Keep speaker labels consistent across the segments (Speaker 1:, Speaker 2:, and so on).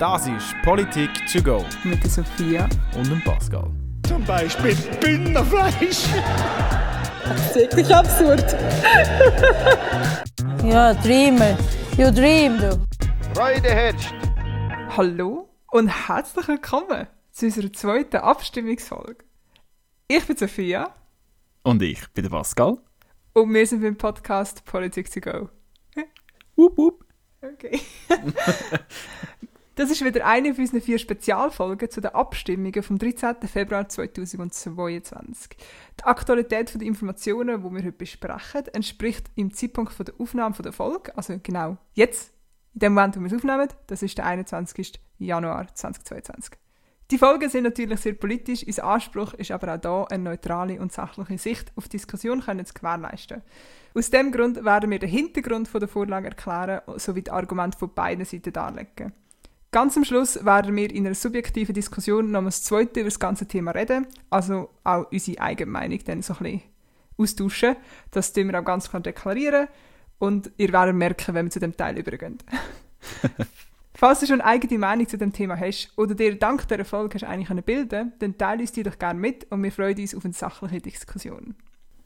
Speaker 1: Das ist Politik to go
Speaker 2: Mit der Sophia.
Speaker 1: und dem Pascal.
Speaker 3: Zum Beispiel Bündnerfleisch.
Speaker 2: Das ist wirklich absurd.
Speaker 4: Ja, Dreamer. You dream, du.
Speaker 3: Freude herrscht.
Speaker 2: Hallo und herzlich willkommen zu unserer zweiten Abstimmungsfolge. Ich bin Sophia
Speaker 1: Und ich bin der Pascal.
Speaker 2: und wir sind beim Podcast Politics to Go.
Speaker 1: Wup, wup.
Speaker 2: Okay. das ist wieder eine von unseren vier Spezialfolgen zu den Abstimmungen vom 13. Februar 2022. Die Aktualität der Informationen, die wir heute besprechen, entspricht im Zeitpunkt der Aufnahme der Folge, also genau jetzt, in dem Moment, wo wir es aufnehmen, das ist der 21. Januar 2022. Die Folgen sind natürlich sehr politisch, unser Anspruch ist aber auch hier, eine neutrale und sachliche Sicht auf die Diskussion zu gewährleisten. Aus dem Grund werden wir den Hintergrund der Vorlage erklären sowie die Argumente von beiden Seiten darlegen. Ganz am Schluss werden wir in einer subjektiven Diskussion noch das zweite über das ganze Thema reden, also auch unsere eigene Meinung dann so ein bisschen austauschen. Das tun wir auch ganz klar deklarieren und ihr werdet merken, wenn wir zu dem Teil übergehen. Falls du schon eine eigene Meinung zu dem Thema hast oder dir dank dieser Folge hast eigentlich bilden dann teile uns die doch gerne mit und wir freuen uns auf eine sachliche Diskussion.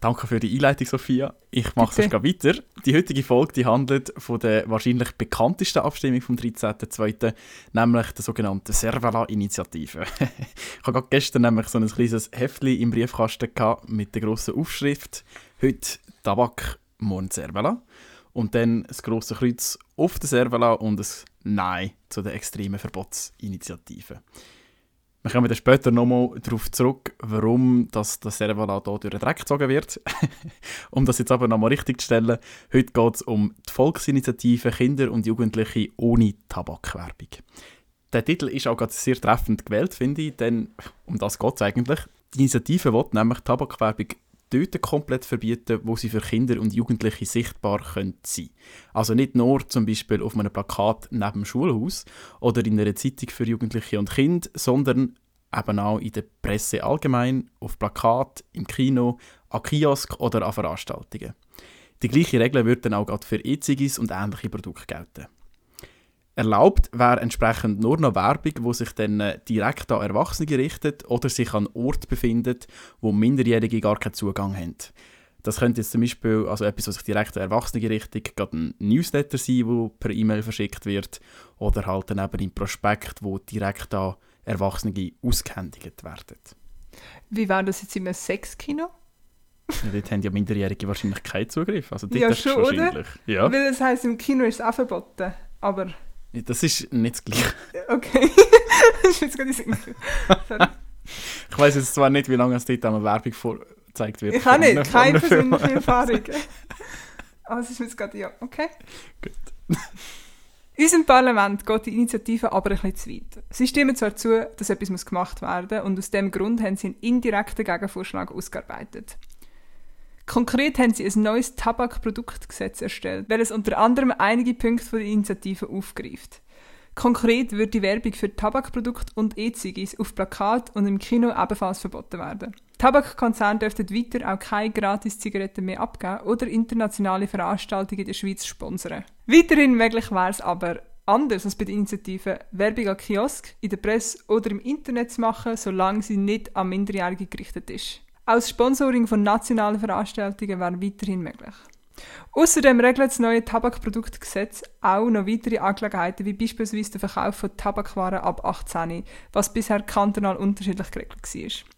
Speaker 1: Danke für die Einleitung, Sophia. Ich mache gleich weiter. Die heutige Folge die handelt von der wahrscheinlich bekanntesten Abstimmung vom 13.02., nämlich der sogenannten Servala-Initiative. ich habe gerade gestern nämlich so ein kleines Heftchen im Briefkasten gehabt mit der grossen Aufschrift «Heute Tabak, morgen Servala». Und dann das grosse Kreuz auf der Servala und ein Nein zu der extremen Verbotsinitiative. Wir kommen dann später nochmal darauf zurück, warum das, das Servala hier durch den Dreck gezogen wird. um das jetzt aber nochmal richtig zu stellen, heute geht es um die Volksinitiative Kinder und Jugendliche ohne Tabakwerbung. Der Titel ist auch gerade sehr treffend gewählt, finde ich, denn um das geht es eigentlich. Die Initiative will nämlich Tabakwerbung dort komplett verbieten, wo sie für Kinder und Jugendliche sichtbar können sein Also nicht nur zum Beispiel auf einem Plakat neben dem Schulhaus oder in einer Zeitung für Jugendliche und Kinder, sondern eben auch in der Presse allgemein, auf Plakat, im Kino, an Kiosk oder an Veranstaltungen. Die gleiche Regel wird dann auch gerade für E-Zigis und ähnliche Produkte gelten. Erlaubt wäre entsprechend nur noch Werbung, wo sich dann äh, direkt an Erwachsene richtet oder sich an Ort befindet, wo Minderjährige gar keinen Zugang haben. Das könnte jetzt zum Beispiel also etwas, was sich direkt an Erwachsene richtet, gerade ein Newsletter sein, wo per E-Mail verschickt wird, oder halt dann eben im Prospekt, wo direkt an Erwachsene ausgehändigt werden.
Speaker 2: Wie wäre das jetzt in einem Sexkino?
Speaker 1: Ja, dort haben ja Minderjährige wahrscheinlich keinen Zugriff. Also dort
Speaker 2: Ja, schon, oder?
Speaker 1: wahrscheinlich. Ja.
Speaker 2: Weil das heisst, im Kino ist es auch verboten. Aber,
Speaker 1: Das ist nicht das Gleiche.
Speaker 2: okay. das ist jetzt gerade.
Speaker 1: Ich weiß jetzt zwar nicht, wie lange es dort einmal Werbung vorgezeigt wird.
Speaker 2: Ich habe
Speaker 1: einer-
Speaker 2: nicht, keine persönliche Erfahrung. Aber es ist mir jetzt gerade, ja, okay.
Speaker 1: Gut.
Speaker 2: Unserem Parlament geht die Initiative aber ein bisschen zu weit. Sie stimmen zwar zu, dass etwas gemacht werden muss und aus dem Grund haben sie einen indirekten Gegenvorschlag ausgearbeitet. Konkret haben sie ein neues Tabakproduktgesetz erstellt, welches unter anderem einige Punkte von der Initiative aufgreift. Konkret wird die Werbung für Tabakprodukte und E-Zigis auf Plakat und im Kino ebenfalls verboten werden. Tabakkonzerne dürften weiter auch keine Gratis-Zigaretten mehr abgeben oder internationale Veranstaltungen in der Schweiz sponsern. Weiterhin möglich wäre es aber, anders als bei der Initiative, Werbung an Kiosk, in der Presse oder im Internet zu machen, solange sie nicht an Minderjährige gerichtet ist. Auch das Sponsoring von nationalen Veranstaltungen wäre weiterhin möglich. Außerdem regelt das neue Tabakproduktgesetz auch noch weitere Angelegenheiten, wie beispielsweise der Verkauf von Tabakwaren ab 18, was bisher kantonal unterschiedlich geregelt war.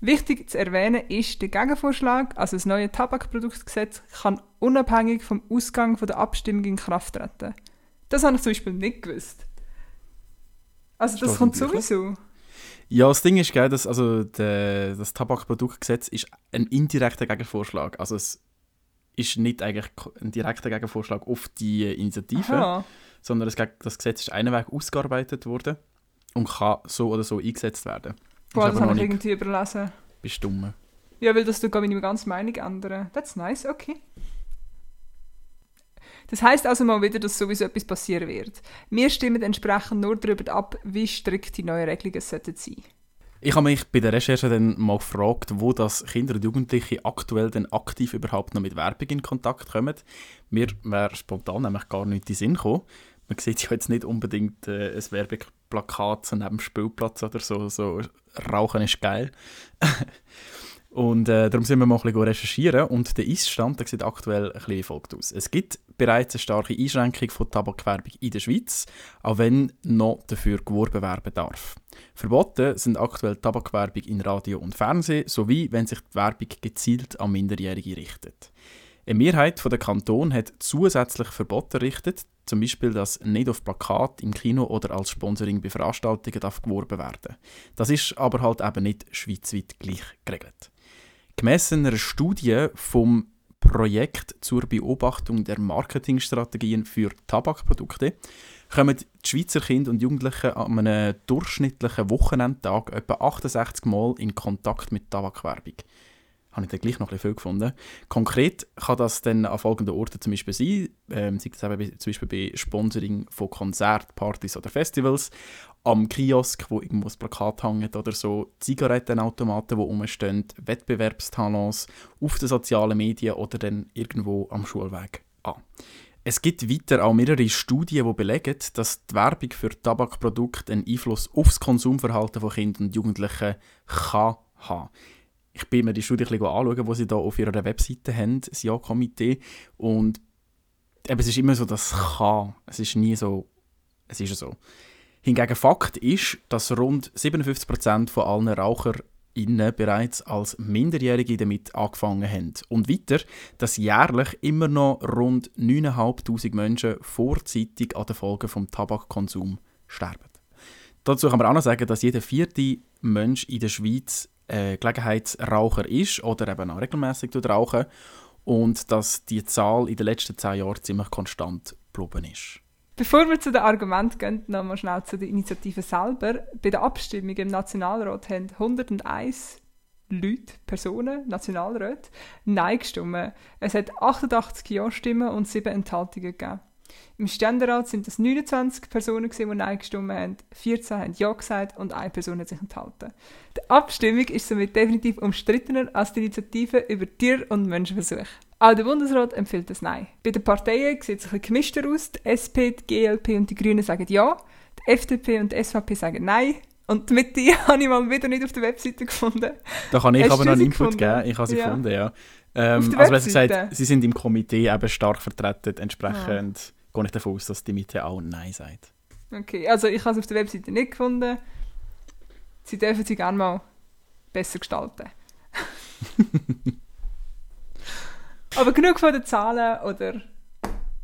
Speaker 2: Wichtig zu erwähnen ist, der Gegenvorschlag, also das neue Tabakproduktgesetz, kann unabhängig vom Ausgang von der Abstimmung in Kraft treten. Das habe ich zum Beispiel nicht gewusst. Also das
Speaker 1: Steht
Speaker 2: kommt sowieso.
Speaker 1: Ja, das Ding ist, gell, dass, also das Tabakproduktgesetz ist ein indirekter Gegenvorschlag. Also es ist nicht eigentlich ein direkter Gegenvorschlag auf die Initiative,
Speaker 2: Aha.
Speaker 1: sondern das, das Gesetz ist einen Weg ausgearbeitet worden und kann so oder so eingesetzt werden.
Speaker 2: Boah, das habe ich irgendwie überlesen.
Speaker 1: bestimmt.
Speaker 2: Ja, weil das tut meine ganze Meinung ändern. That's nice, okay. Das heißt also mal wieder, dass sowieso etwas passieren wird. Wir stimmen entsprechend nur darüber ab, wie strikt die neuen Regelungen sollten sein.
Speaker 1: Ich habe mich bei der Recherche dann mal gefragt, wo das Kinder und Jugendliche aktuell denn aktiv überhaupt noch mit Werbung in Kontakt kommen. Mir wäre spontan nämlich gar nicht in den Sinn gekommen. man sieht ja jetzt nicht unbedingt äh, ein Werbeplakat neben dem Spielplatz oder so. so Rauchen ist geil. Und äh, darum sind wir mal ein bisschen recherchieren und der Ist-Stand der sieht aktuell ein bisschen wie folgt aus. Es gibt bereits eine starke Einschränkung von Tabakwerbung in der Schweiz, auch wenn noch dafür geworben werden darf. Verboten sind aktuell Tabakwerbung in Radio und Fernsehen, sowie wenn sich die Werbung gezielt an Minderjährige richtet. Eine Mehrheit der Kanton hat zusätzlich Verbote errichtet, zum Beispiel, dass nicht auf Plakat, im Kino oder als Sponsoring bei Veranstaltungen darf geworben werden Das ist aber halt eben nicht schweizweit gleich geregelt. Gemäss einer Studie vom Projekt zur Beobachtung der Marketingstrategien für Tabakprodukte kommen die Schweizer Kinder und Jugendlichen an einem durchschnittlichen Wochenendtag etwa 68 Mal in Kontakt mit Tabakwerbung habe ich dann gleich noch ein viel gefunden. Konkret kann das dann an folgenden Orten zum Beispiel sein, ähm, sei das eben zum Beispiel bei Sponsoring von Konzerten, Partys oder Festivals, am Kiosk, wo irgendwo ein Plakat hängt oder so, Zigarettenautomaten, die rumstehen, Wettbewerbstalons, auf den sozialen Medien oder dann irgendwo am Schulweg an. Es gibt weiter auch mehrere Studien, die belegen, dass die Werbung für Tabakprodukte einen Einfluss auf das Konsumverhalten von Kindern und Jugendlichen kann haben ich bin mir die Studie ein bisschen anschauen, die sie da auf ihrer Webseite haben, das Ja-Komitee. Und eben, es ist immer so, das kann. Es ist nie so, es ist so. Hingegen Fakt ist, dass rund 57% von allen RaucherInnen bereits als Minderjährige damit angefangen haben. Und weiter, dass jährlich immer noch rund 9'500 Menschen vorzeitig an den Folgen vom Tabakkonsum sterben. Dazu kann man auch noch sagen, dass jeder vierte Mensch in der Schweiz äh, Gelegenheitsraucher ist oder eben auch regelmäßig rauchen und dass die Zahl in den letzten zehn Jahren ziemlich konstant geblieben ist.
Speaker 2: Bevor wir zu den Argumenten gehen, noch mal schnell zu der Initiative selber. Bei der Abstimmung im Nationalrat haben 101 Leute, Personen, Nationalräte, Nein gestimmt. Es hat 88 Ja-Stimmen und 7 Enthaltungen gegeben. Im Ständerat sind es 29 Personen, die Nein gestimmt haben, 14 haben Ja gesagt und eine Person hat sich enthalten. Die Abstimmung ist somit definitiv umstrittener als die Initiative über Tier- und Menschenversuche. Auch der Bundesrat empfiehlt das Nein. Bei den Parteien sieht es ein bisschen gemischter aus. Die SP, die GLP und die Grünen sagen Ja, die FDP und die SVP sagen Nein. Und die Mitte habe ich mal wieder nicht auf der Webseite gefunden.
Speaker 1: Da kann ich Hast aber noch einen Input gefunden? geben. Ich habe sie ja. gefunden, ja. Ähm, also besser gesagt, sie sind im Komitee eben stark vertreten, entsprechend ja. Gehe ich davon aus, dass die Mitte auch Nein sagt.
Speaker 2: Okay, also ich habe es auf der Webseite nicht gefunden. Sie dürfen sie gerne mal besser gestalten. Aber genug von den Zahlen oder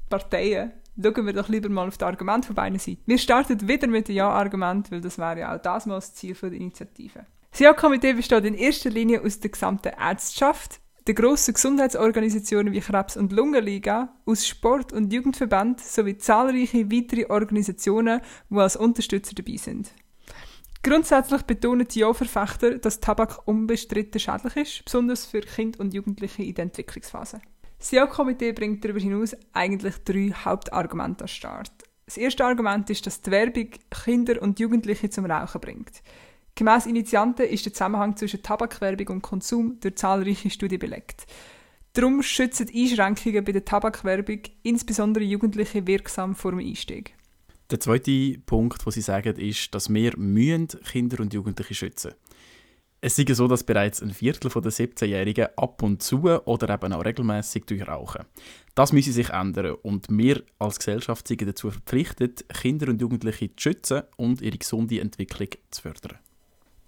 Speaker 2: Parteien. Schauen wir doch lieber mal auf das Argument von beiden Seiten. Wir starten wieder mit dem Ja-Argument, weil das wäre ja auch das mal das Ziel der Initiative. Das Ja-Komitee besteht in erster Linie aus der gesamten Ärzteschaft, der grossen Gesundheitsorganisationen wie Krebs- und Lungenliga, aus Sport- und Jugendverbänden sowie zahlreiche weitere Organisationen, die als Unterstützer dabei sind. Grundsätzlich betonen die Ja-Verfechter, dass Tabak unbestritten schädlich ist, besonders für Kinder und Jugendliche in der Entwicklungsphase. Das Ja-Komitee bringt darüber hinaus eigentlich drei Hauptargumente an den Start. Das erste Argument ist, dass die Werbung Kinder und Jugendliche zum Rauchen bringt. Gemäss Initianten ist der Zusammenhang zwischen Tabakwerbung und Konsum durch zahlreiche Studien belegt. Darum schützen Einschränkungen bei der Tabakwerbung insbesondere Jugendliche wirksam vor dem Einstieg.
Speaker 1: Der zweite Punkt, den Sie sagen, ist, dass wir Kinder und Jugendliche schützen Es ist so, dass bereits ein Viertel der 17-Jährigen ab und zu oder eben auch regelmäßig durchrauchen. Das müsse sich ändern und wir als Gesellschaft sind dazu verpflichtet, Kinder und Jugendliche zu schützen und ihre gesunde Entwicklung zu fördern.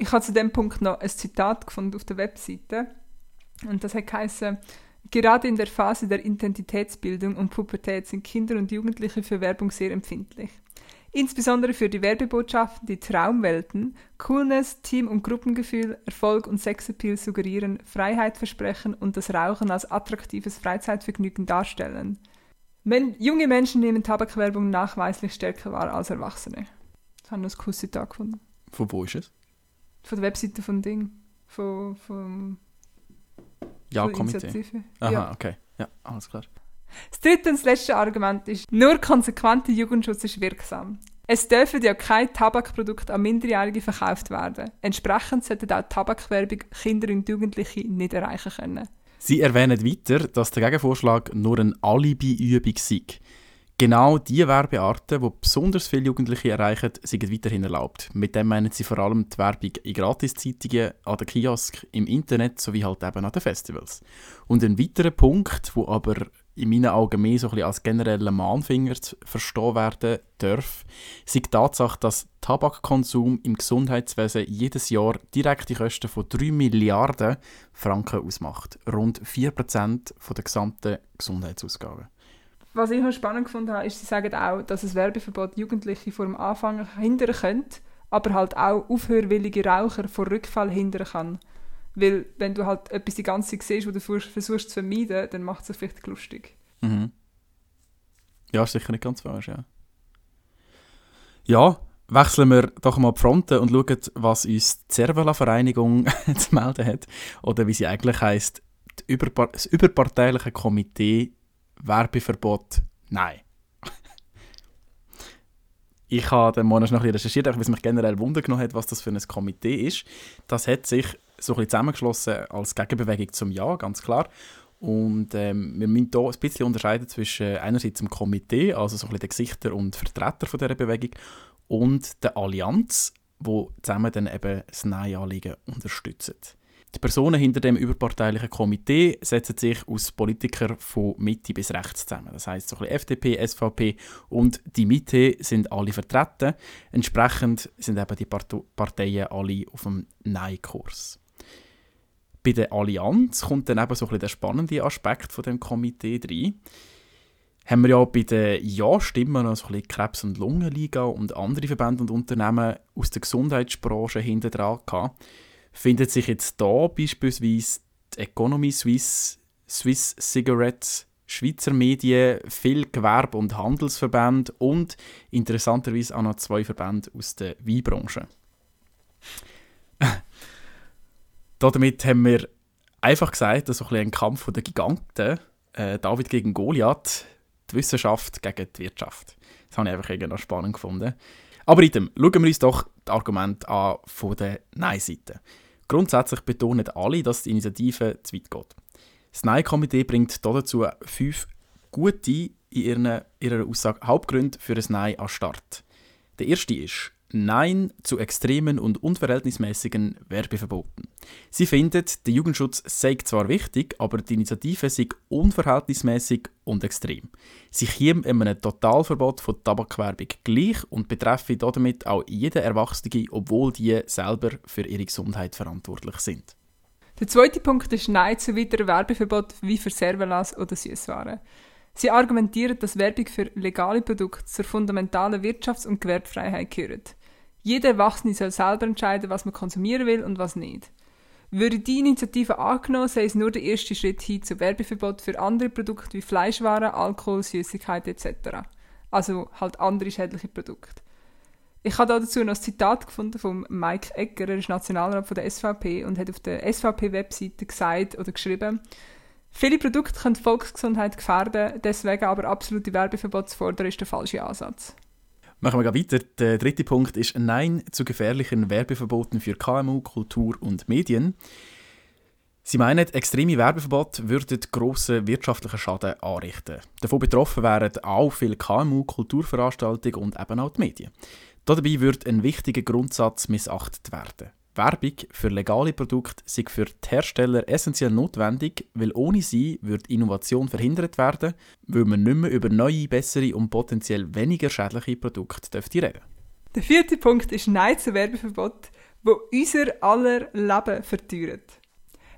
Speaker 2: Ich habe zu dem Punkt noch ein Zitat gefunden auf der Webseite. Und das hat geheißen, gerade in der Phase der Identitätsbildung und Pubertät sind Kinder und Jugendliche für Werbung sehr empfindlich. Insbesondere für die Werbebotschaften, die Traumwelten, Coolness, Team- und Gruppengefühl, Erfolg und Sexappeal suggerieren, Freiheit versprechen und das Rauchen als attraktives Freizeitvergnügen darstellen. Men junge Menschen nehmen Tabakwerbung nachweislich stärker wahr als Erwachsene. Haben wir ein cooles Zitat gefunden.
Speaker 1: Von wo ist es?
Speaker 2: Von der Webseite von Ding. Von, von
Speaker 1: ja, Komitee. Aha, ja. okay. Ja, alles klar.
Speaker 2: Das dritte und das letzte Argument ist, nur konsequenter Jugendschutz ist wirksam. Es dürfen ja kein Tabakprodukt an Minderjährige verkauft werden. Entsprechend sollten auch Tabakwerbung Kinder und Jugendliche nicht erreichen können.
Speaker 1: Sie erwähnen weiter, dass der Gegenvorschlag nur eine Alibi-Übung sei. Genau die Werbearten, die besonders viele Jugendliche erreichen, sind weiterhin erlaubt. Mit dem meinen sie vor allem die Werbung in Gratiszeitungen, an den Kiosk, im Internet sowie halt eben an den Festivals. Und ein weiterer Punkt, wo aber in meinen Augen mehr so ein bisschen als genereller Mahnfinger verstehen werden darf, ist die Tatsache, dass Tabakkonsum im Gesundheitswesen jedes Jahr direkte Kosten von 3 Milliarden Franken ausmacht. Rund 4% der gesamten Gesundheitsausgaben.
Speaker 2: Was ich noch spannend gefunden habe, ist, sie sagen auch, dass ein Werbeverbot Jugendliche vor dem Anfang hindern könnte, aber halt auch aufhörwillige Raucher vor Rückfall hindern kann. Weil, wenn du halt etwas die ganze Zeit siehst, was du versuchst zu vermeiden, dann macht es sich vielleicht lustig.
Speaker 1: Mhm. Ja, ist sicher nicht ganz falsch, ja. Ja, wechseln wir doch mal die Fronten und schauen, was uns die Cervela-Vereinigung zu melden hat. Oder wie sie eigentlich heisst, Überpar das überparteiliche Komitee Werbeverbot Nein. ich habe den Monat noch ein recherchiert, weil es mich generell Wunder genommen hat, was das für ein Komitee ist. Das hat sich so ein zusammengeschlossen als Gegenbewegung zum Ja, ganz klar. Und ähm, wir müssen hier ein bisschen unterscheiden zwischen einerseits dem Komitee, also so ein den Gesichter und Vertreter von dieser Bewegung, und der Allianz, wo zusammen dann eben das Nein-Anliegen unterstützen. Die Personen hinter dem überparteilichen Komitee setzen sich aus Politikern von Mitte bis rechts zusammen. Das heißt, so ein FDP, SVP und die Mitte sind alle vertreten. Entsprechend sind eben die Parteien alle auf dem Nein-Kurs. Bei der Allianz kommt dann eben so ein der spannende Aspekt von dem Komitee rein. Haben wir ja bei den Ja-Stimmen noch so ein bisschen Krebs- und Lungenliga und andere Verbände und Unternehmen aus der Gesundheitsbranche hinter dran gehabt findet sich jetzt da beispielsweise die Economy Suisse, Swiss Cigarettes, Schweizer Medien, viel Gewerbe- und Handelsverbände und interessanterweise auch noch zwei Verbände aus der Weinbranche. Damit haben wir einfach gesagt, dass so ein, ein Kampf der Giganten, äh, David gegen Goliath, die Wissenschaft gegen die Wirtschaft. Das habe ich einfach irgendwie noch spannend gefunden. Aber item, schauen wir uns doch das Argument an von der Nein-Seite. Grundsätzlich betonen alle, dass die Initiative zu weit geht. Das Nein-Komitee bringt dazu fünf gute in ihrer, Aussage Hauptgründe für ein Nein an Start. Der erste ist Nein zu extremen und unverhältnismäßigen Werbeverboten. Sie findet, der Jugendschutz sei zwar wichtig, aber die Initiative sei unverhältnismäßig und extrem. Sie käme einem Totalverbot von Tabakwerbung gleich und betreffe damit auch jeden Erwachsene, obwohl die selber für ihre Gesundheit verantwortlich sind.
Speaker 2: Der zweite Punkt ist Nein zu weiteren Werbeverboten wie für Servelas oder Süßwaren. Sie argumentieren, dass Werbung für legale Produkte zur fundamentalen Wirtschafts- und Gewerbefreiheit gehört. Jeder Erwachsene soll selber entscheiden, was man konsumieren will und was nicht. Würde die Initiative angenommen, sei es nur der erste Schritt hin zu Werbeverbot für andere Produkte wie Fleischwaren, Alkohol, Süßigkeiten etc. Also halt andere schädliche Produkte. Ich habe dazu noch ein Zitat gefunden von Mike Egger, er ist Nationalrat von der SVP und hat auf der SVP-Webseite gesagt oder geschrieben, viele Produkte können die Volksgesundheit gefährden, deswegen aber absolute Werbeverbot zu fordern, ist der falsche Ansatz.
Speaker 1: Machen wir weiter. Der dritte Punkt ist Nein zu gefährlichen Werbeverboten für KMU, Kultur und Medien. Sie meinen, extreme Werbeverbote würden grossen wirtschaftlichen Schaden anrichten. Davon betroffen wären auch viele KMU, Kulturveranstaltungen und eben auch die Medien. Dabei wird ein wichtiger Grundsatz missachtet werden. Werbung für legale Produkte sei für die Hersteller essentiell notwendig, weil ohne sie wird Innovation verhindert werden, weil man nicht mehr über neue, bessere und potenziell weniger schädliche Produkte reden.
Speaker 2: Der vierte Punkt ist Nein zu Werbeverbot, wo unser aller Leben verteuert.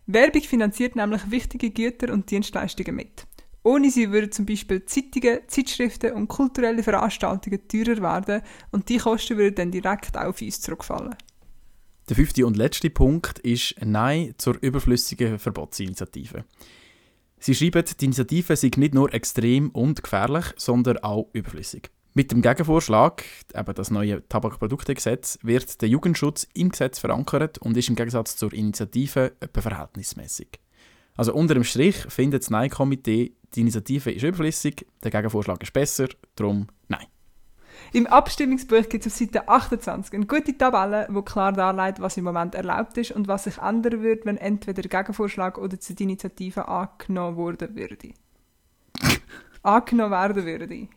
Speaker 2: Werbung finanziert nämlich wichtige Güter und Dienstleistungen mit. Ohne sie würden zum Beispiel Zeitungen, Zeitschriften und kulturelle Veranstaltungen teurer werden und die Kosten würden dann direkt auf uns zurückfallen.
Speaker 1: Der fünfte und letzte Punkt ist Nein zur überflüssigen Verbotsinitiative. Sie schreiben, die Initiative sei nicht nur extrem und gefährlich, sondern auch überflüssig. Mit dem Gegenvorschlag, eben das neue Tabakproduktegesetz, wird der Jugendschutz im Gesetz verankert und ist im Gegensatz zur Initiative etwa verhältnismäßig. Also unter dem Strich findet das Nein-Komitee, die Initiative ist überflüssig, der Gegenvorschlag ist besser, darum Nein.
Speaker 2: Im Abstimmungsbuch gibt es auf Seite 28 eine gute Tabelle, die klar darlegt, was im Moment erlaubt ist und was sich ändern würde, wenn entweder der Gegenvorschlag oder die Initiative angenommen worden würde. angenommen werden würde.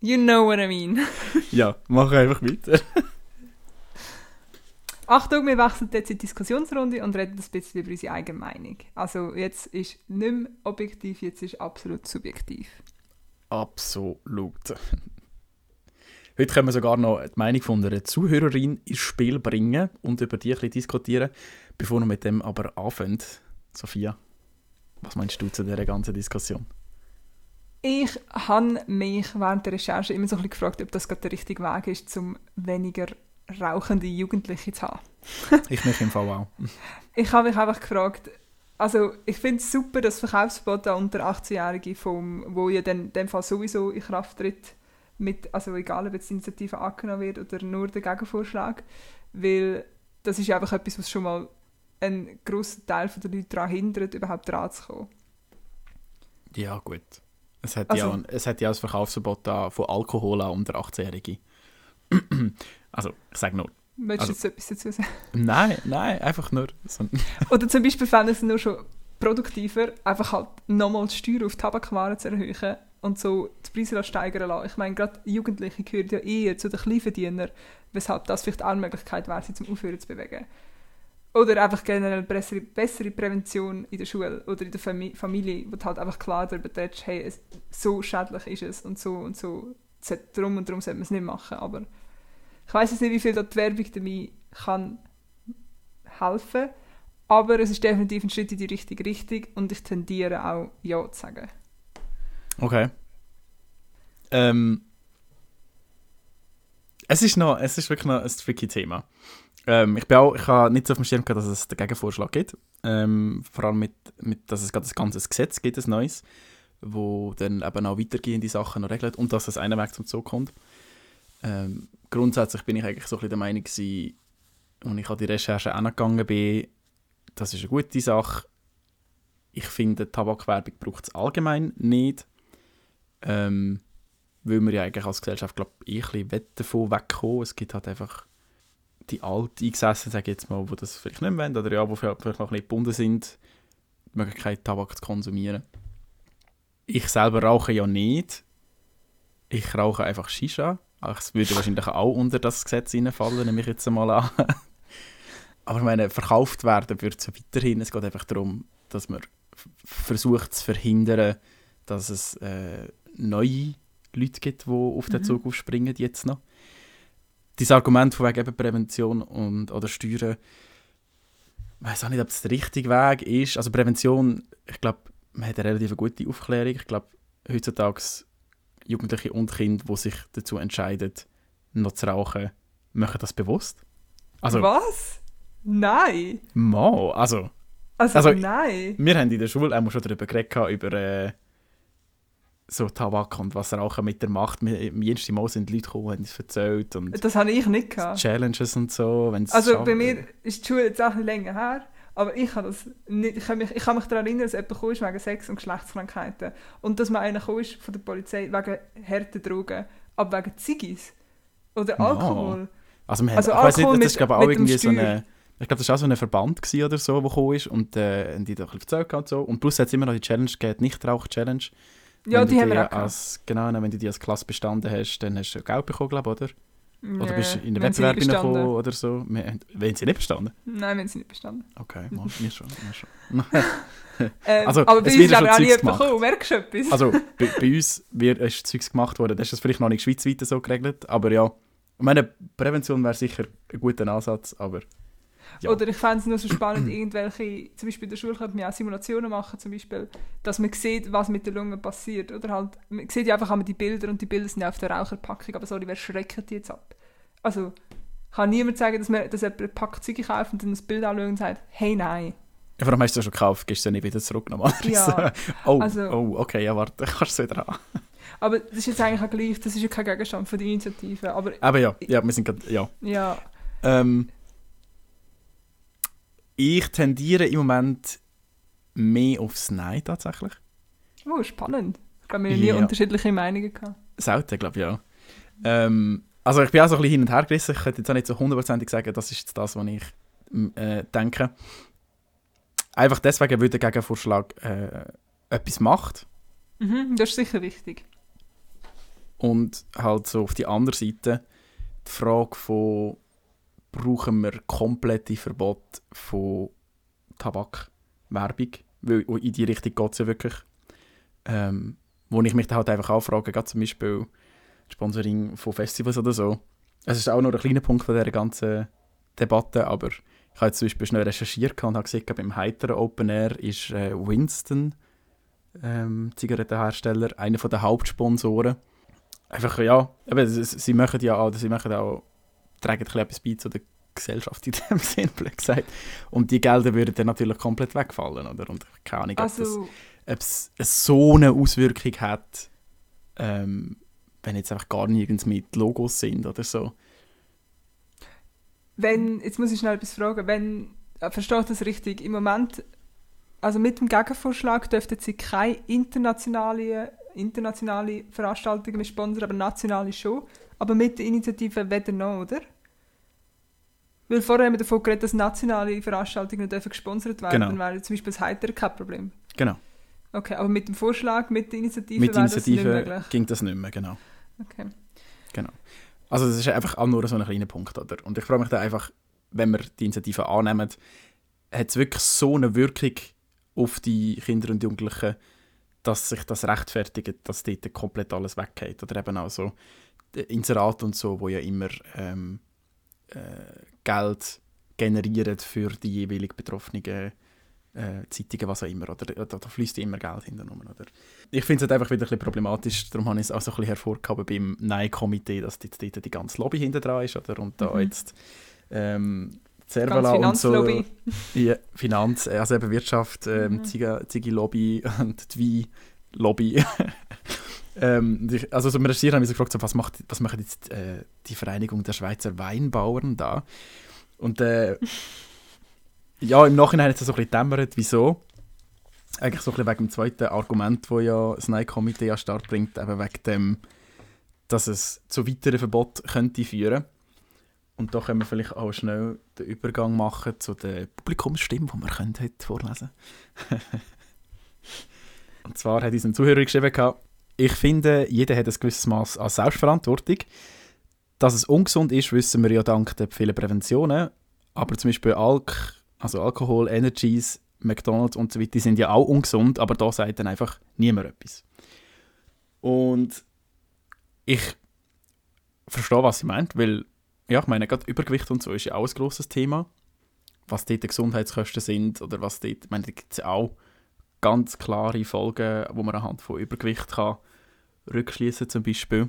Speaker 2: You know what I mean.
Speaker 1: Ja, mach einfach weiter.
Speaker 2: Achtung, wir wechseln jetzt in die Diskussionsrunde und reden ein bisschen über unsere eigene Meinung. Also jetzt ist nicht mehr objektiv, jetzt ist absolut subjektiv.
Speaker 1: Absolut. Heute können wir sogar noch die Meinung von einer Zuhörerin ins Spiel bringen und über die ein bisschen diskutieren. Bevor wir mit dem aber anfangen, Sophia, was meinst du zu dieser ganzen Diskussion?
Speaker 2: Ich habe mich während der Recherche immer so ein bisschen gefragt, ob das gerade der richtige Weg ist, um weniger rauchende Jugendliche zu haben.
Speaker 1: Ich mich im Fall auch.
Speaker 2: Ich habe mich einfach gefragt, also ich finde es super, dass Verkaufsverbot an unter 18-Jährige, vom, wo ja dann in dem Fall sowieso in Kraft tritt, mit, also egal ob jetzt die Initiative angenommen wird oder nur der Gegenvorschlag, weil das ist ja einfach etwas, was schon mal einen grossen Teil der Leute daran hindert, überhaupt dran zu kommen.
Speaker 1: Ja, gut. Es hat,
Speaker 2: Also-
Speaker 1: ja, es hat ja das Verkaufsverbot von Alkohol an unter 18-Jährige. also, ich sage nur.
Speaker 2: Möchtest du
Speaker 1: Also-
Speaker 2: jetzt etwas dazu sagen?
Speaker 1: Nein, nein, einfach nur. So,
Speaker 2: Oder zum Beispiel fände es nur schon produktiver, einfach halt nochmal die Steuer auf Tabakwaren zu erhöhen und so die Preise steigern lassen. Ich meine, gerade Jugendliche gehören ja eher zu den Kleinverdienern, weshalb das vielleicht auch eine Möglichkeit wäre, sie zum Aufhören zu bewegen. Oder einfach generell bessere, bessere Prävention in der Schule oder in der Fami Familie, wo du halt einfach klar darüber redest, hey, es, so schädlich ist es und so und so, drum und drum sollte man es nicht machen. Aber ich weiß jetzt nicht, wie viel da die Werbung dabei kann helfen aber es ist definitiv ein Schritt in die richtige Richtung und ich tendiere auch Ja zu sagen.
Speaker 1: Okay. Ähm, es ist noch, es ist wirklich noch ein tricky Thema. Ähm, ich bin auch, ich habe nicht so auf dem Schirm gehabt, dass es den Gegenvorschlag gibt. Ähm, vor allem mit, mit, dass es gerade ein ganzes Gesetz gibt, ein neues, wo dann eben auch weitergehende Sachen noch regelt und dass es einen Weg zum Zug kommt. Ähm, grundsätzlich bin ich eigentlich so ein bisschen der Meinung gewesen, und ich an die Recherche angegangen bin, das ist eine gute Sache. Ich finde, Tabakwerbung braucht es allgemein nicht. Ähm, weil wir ja eigentlich als Gesellschaft, glaube ich, ein bisschen davon wegkommen. Es gibt halt einfach die Alteingesessen, sage ich jetzt mal, die das vielleicht nicht mehr wollen, oder ja, die vielleicht noch bisschen gebunden sind, die Möglichkeit, Tabak zu konsumieren. Ich selber rauche ja nicht. Ich rauche einfach Shisha. Ach, Es würde wahrscheinlich auch unter das Gesetz reinfallen, nehme ich jetzt mal an. Aber ich meine, verkauft werden wird es ja weiterhin. Es geht einfach darum, dass man versucht zu verhindern, dass es äh, neue Leute gibt, die auf den Zug aufspringen jetzt noch. Dieses Argument von wegen eben Prävention und, oder Steuern, ich weiß auch nicht, ob das der richtige Weg ist. Also Prävention, ich glaube, man hat eine relativ gute Aufklärung. Ich glaube, heutzutage Jugendliche und Kinder, die sich dazu entscheiden, noch zu rauchen, machen das bewusst. Also,
Speaker 2: Was? Nein!
Speaker 1: Mo, also
Speaker 2: Also,
Speaker 1: Also-
Speaker 2: nein!
Speaker 1: wir haben in der Schule auch schon darüber geredet, über äh, so Tabak und was Rauchen mit der Macht. Im jensten Mal sind Leute gekommen, haben es erzählt und
Speaker 2: Das habe ich nicht gehabt.
Speaker 1: Challenges und so.
Speaker 2: Also
Speaker 1: schafft.
Speaker 2: bei mir ist die Schule jetzt auch ein länger her, aber ich habe das nicht, ich kann mich, ich kann mich daran erinnern, dass jemand ist wegen Sex- und Geschlechtskrankheiten und dass man einer ist von der Polizei wegen harten Drogen, aber wegen Ziggis oder. Alkohol.
Speaker 1: Also, wir haben,
Speaker 2: Also
Speaker 1: ich weiß nicht,
Speaker 2: Alkohol
Speaker 1: das ist glaube auch
Speaker 2: mit dem
Speaker 1: irgendwie so eine... Ich glaube, das war auch so ein Verband oder so, der gekommen ist und äh, die da ein bisschen erzählt und so. Und plus hat es immer noch die Challenge gegeben, Nicht-Rauch-Challenge.
Speaker 2: Ja,
Speaker 1: Wenn
Speaker 2: die
Speaker 1: du
Speaker 2: haben wir
Speaker 1: die
Speaker 2: auch
Speaker 1: als, Genau, wenn du die als Klasse bestanden hast, dann hast du Geld bekommen, glaube oder? Oder
Speaker 2: Ja,
Speaker 1: bist du in den Wettbewerb reingekommen oder so. Wir Wenn sie nicht bestanden?
Speaker 2: Nein, wenn sie nicht bestanden.
Speaker 1: Okay, mal, mir schon, mir schon.
Speaker 2: Ähm,
Speaker 1: Also,
Speaker 2: aber bei
Speaker 1: es
Speaker 2: uns ist
Speaker 1: schon
Speaker 2: auch nie bekommen. Merkst du etwas?
Speaker 1: Also, bei, bei uns wird, ist Zeugs gemacht worden. Das ist das vielleicht noch nicht schweizweit so geregelt. Aber ja, ich meine, Prävention wäre sicher ein guter Ansatz, aber ja.
Speaker 2: Oder ich fände es nur so spannend, irgendwelche, zum Beispiel in der Schule könnte man auch Simulationen machen, zum Beispiel, dass man sieht, was mit der Lunge passiert. Oder halt, man sieht ja einfach einmal die Bilder und die Bilder sind ja auf der Raucherpackung, aber sorry, wer schreckt die jetzt ab? Also, kann niemand sagen, dass, man, dass jemand eine Packung kauft und dann das Bild anschaut und sagt, hey, nein.
Speaker 1: Ja, allem hast du es schon gekauft, gehst du nicht wieder zurück normalerweise.
Speaker 2: Ja,
Speaker 1: oh,
Speaker 2: also-
Speaker 1: oh, okay, ja, warte, kannst du es wieder haben.
Speaker 2: Aber das ist jetzt eigentlich auch gleich, das ist ja kein Gegenstand von der Initiative, aber
Speaker 1: Aber ja, ja, wir sind gerade, ja.
Speaker 2: ja,
Speaker 1: Ähm, ich tendiere im Moment mehr aufs Nein tatsächlich.
Speaker 2: oh, spannend. Ich glaube, wir haben nie
Speaker 1: Ja.
Speaker 2: unterschiedliche Meinungen gehabt.
Speaker 1: Selten, glaube ich, ja. Ähm, also ich bin auch so ein bisschen hin und her gerissen. Ich könnte jetzt auch nicht so hundertprozentig sagen, das ist jetzt das, was ich äh, denke. Einfach deswegen, weil der Gegenvorschlag äh, etwas macht.
Speaker 2: Mhm, das ist sicher wichtig.
Speaker 1: Und halt so auf die andere Seite die Frage von, brauchen wir komplette Verbot von Tabakwerbung? Weil in die Richtung geht es ja wirklich. Ähm, wo ich mich dann halt einfach auch frage, gerade zum Beispiel Sponsoring von Festivals oder so. Es ist auch noch ein kleiner Punkt von dieser ganzen Debatte, aber ich habe jetzt zum Beispiel schnell recherchiert und habe gesehen, beim heiteren Open Air ist äh, Winston, ähm, Zigarettenhersteller, einer der Hauptsponsoren. Einfach, ja, sie, sie machen ja auch, sie machen auch, tragen ein etwas bei zu der Gesellschaft in dem Sinn, blöd gesagt. Und die Gelder würden dann natürlich komplett wegfallen, oder? Und keine Ahnung,
Speaker 2: Also,
Speaker 1: ob, das, ob es so eine Auswirkung hat, ähm, wenn jetzt einfach gar nirgends mit Logos sind oder so.
Speaker 2: wenn, jetzt muss ich schnell etwas fragen, wenn, äh, verstehe ich das richtig, im Moment, also mit dem Gegenvorschlag dürften sie keine internationale, internationale Veranstaltungen mehr sponsern, aber nationale schon, aber mit der Initiative weder noch, oder? Weil vorher haben wir davon geredet, dass nationale Veranstaltungen dürfen gesponsert werden,
Speaker 1: Genau.
Speaker 2: dann wäre zum Beispiel das Heiter kein Problem.
Speaker 1: Genau.
Speaker 2: Okay, aber mit dem Vorschlag, mit der Initiative
Speaker 1: Mit
Speaker 2: wäre das nicht
Speaker 1: Initiative
Speaker 2: möglich.
Speaker 1: ging das nicht mehr, genau.
Speaker 2: Okay.
Speaker 1: Also das ist einfach auch nur so ein kleiner Punkt, oder? Und ich frage mich da einfach, wenn wir die Initiative annehmen, hat es wirklich so eine Wirkung auf die Kinder und Jugendlichen, dass sich das rechtfertigt, dass dort komplett alles weggeht. Oder eben auch so die Inserate und so, wo ja immer ähm, äh, Geld generieren für die jeweilig betroffenen äh, Zeitungen, was auch immer. Oder da, da fließt immer Geld hinten rum, oder? Ich finde es halt einfach wieder ein bisschen problematisch, darum habe ich es auch so ein bisschen hervorgehoben beim Nein-Komitee, dass jetzt dort die ganze Lobby hinten dran ist, oder? Und da
Speaker 2: Mhm.
Speaker 1: jetzt ähm,
Speaker 2: Ganz
Speaker 1: Cervala und so...
Speaker 2: Finanzlobby.
Speaker 1: Ja, Finanz, äh, also eben Wirtschaft, ähm,
Speaker 2: Mhm.
Speaker 1: Ziggy-Lobby und die Wein-Lobby. Ähm, also so im Recherchieren habe ich so gefragt, so, was, macht, was macht jetzt äh, die Vereinigung der Schweizer Weinbauern da? Und äh, ja, im Nachhinein hat es so ein bisschen gedämmert, wieso. Eigentlich so ein bisschen wegen dem zweiten Argument, das ja das Nein-Komitee an den Start bringt, eben wegen dem, dass es zu weiteren Verboten könnte führen und da können wir vielleicht auch schnell den Übergang machen zu der Publikumsstimme, die wir können heute vorlesen Und zwar hat uns ein Zuhörer geschrieben, ich finde, jeder hat ein gewisses Maß an Selbstverantwortung. Dass es ungesund ist, wissen wir ja dank der vielen Präventionen. Aber zum Beispiel Alk, also Alkohol, Energies, McDonalds und so weiter, die sind ja auch ungesund, aber da sagt dann einfach niemand etwas. Und ich verstehe, was sie meint, weil ja, ich meine, gerade Übergewicht und so ist ja auch ein grosses Thema. Was dort die Gesundheitskosten sind oder was dort, ich meine, da gibt es auch ganz klare Folgen, wo man anhand von Übergewicht kann rückschließen zum Beispiel.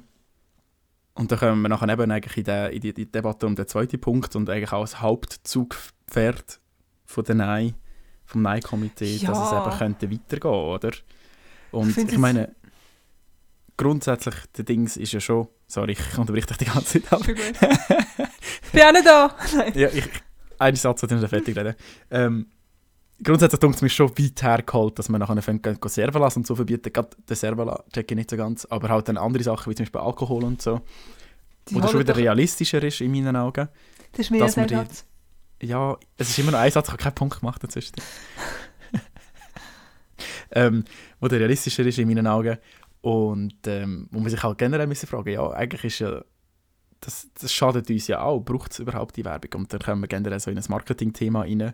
Speaker 1: Und da kommen wir nachher eben eigentlich in, der, in die, die Debatte um den zweiten Punkt und eigentlich auch das Hauptzugpferd von der Nein, vom Nein-Komitee, dass es
Speaker 2: Ja.
Speaker 1: eben könnte weitergehen, oder? Und
Speaker 2: Ich
Speaker 1: ich, meine, grundsätzlich, der Dings ist ja schon, sorry, ich unterbreche dich die ganze Zeit ab.
Speaker 2: Ich bin auch nicht da. Nein.
Speaker 1: ja, ich, einen Satz hat ich fertig reden. Ähm, grundsätzlich denkt es mir schon weit hergeholt, dass man nachher fängt, gehen Servalas und so verbieten. Gerade den Servala check ich nicht so ganz, aber halt dann andere Sachen, wie zum Beispiel Alkohol und so.
Speaker 2: Die
Speaker 1: Oder schon wieder realistischer ist in meinen Augen.
Speaker 2: Das ist mir
Speaker 1: dass wir die-. Ja, es ist immer noch ein Satz, ich habe keinen Punkt gemacht dazwischen. ähm, wo der realistischer ist in meinen Augen. Und ähm, wo man sich halt generell müssen fragen ja, eigentlich ist ja, das, das schadet uns ja auch. Braucht es überhaupt die Werbung? Und dann kommen wir generell so in ein Marketing-Thema rein,